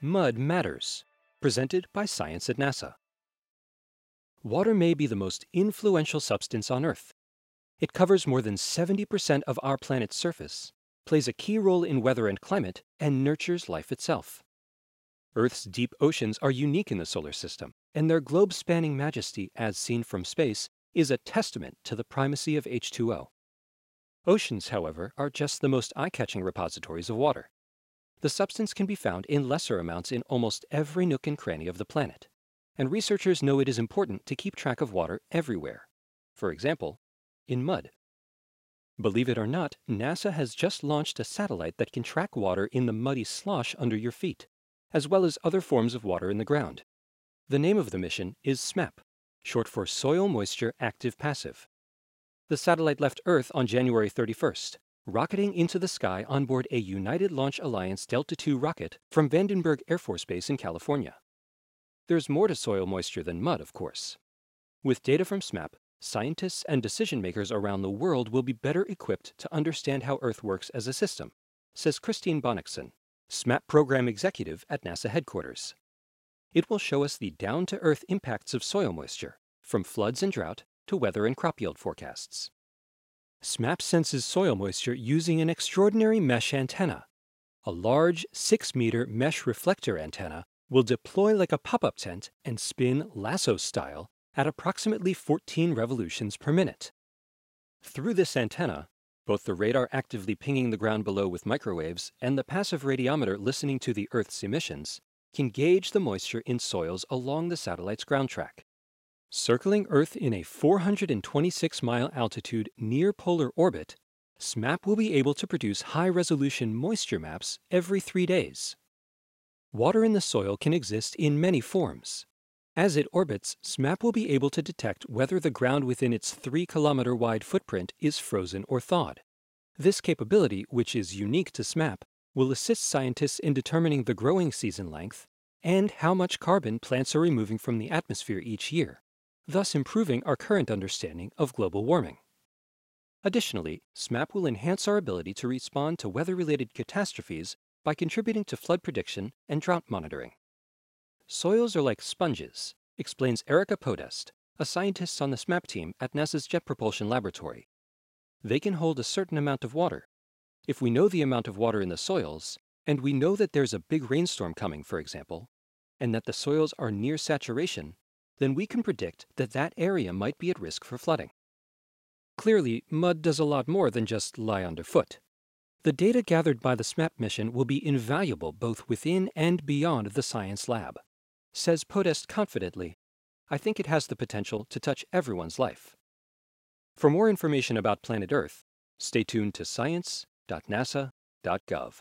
Mud Matters, presented by Science at NASA. Water may be the most influential substance on Earth. It covers more than 70% of our planet's surface, plays a key role in weather and climate, and nurtures life itself. Earth's deep oceans are unique in the solar system, and their globe spanning majesty, as seen from space, is a testament to the primacy of H2O. Oceans, however, are just the most eye catching repositories of water. The substance can be found in lesser amounts in almost every nook and cranny of the planet, and researchers know it is important to keep track of water everywhere. For example, in mud. Believe it or not, NASA has just launched a satellite that can track water in the muddy slosh under your feet, as well as other forms of water in the ground. The name of the mission is SMAP, short for Soil Moisture Active Passive. The satellite left Earth on January 31st rocketing into the sky on board a United Launch Alliance Delta II rocket from Vandenberg Air Force Base in California. There's more to soil moisture than mud, of course. With data from SMAP, scientists and decision makers around the world will be better equipped to understand how Earth works as a system, says Christine Bonniksen, SMAP program executive at NASA headquarters. It will show us the down to earth impacts of soil moisture, from floods and drought to weather and crop yield forecasts. SMAP senses soil moisture using an extraordinary mesh antenna. A large 6 meter mesh reflector antenna will deploy like a pop up tent and spin lasso style at approximately 14 revolutions per minute. Through this antenna, both the radar actively pinging the ground below with microwaves and the passive radiometer listening to the Earth's emissions can gauge the moisture in soils along the satellite's ground track. Circling Earth in a 426 mile altitude near polar orbit, SMAP will be able to produce high resolution moisture maps every three days. Water in the soil can exist in many forms. As it orbits, SMAP will be able to detect whether the ground within its 3 kilometer wide footprint is frozen or thawed. This capability, which is unique to SMAP, will assist scientists in determining the growing season length and how much carbon plants are removing from the atmosphere each year thus improving our current understanding of global warming. Additionally, SMAP will enhance our ability to respond to weather related catastrophes by contributing to flood prediction and drought monitoring. Soils are like sponges, explains Erika Podest, a scientist on the SMAP team at NASA's Jet Propulsion Laboratory. They can hold a certain amount of water. If we know the amount of water in the soils, and we know that there's a big rainstorm coming, for example, and that the soils are near saturation, then we can predict that that area might be at risk for flooding. Clearly, mud does a lot more than just lie underfoot. The data gathered by the SMAP mission will be invaluable both within and beyond the science lab. Says Podest confidently, I think it has the potential to touch everyone's life. For more information about planet Earth, stay tuned to science.nasa.gov.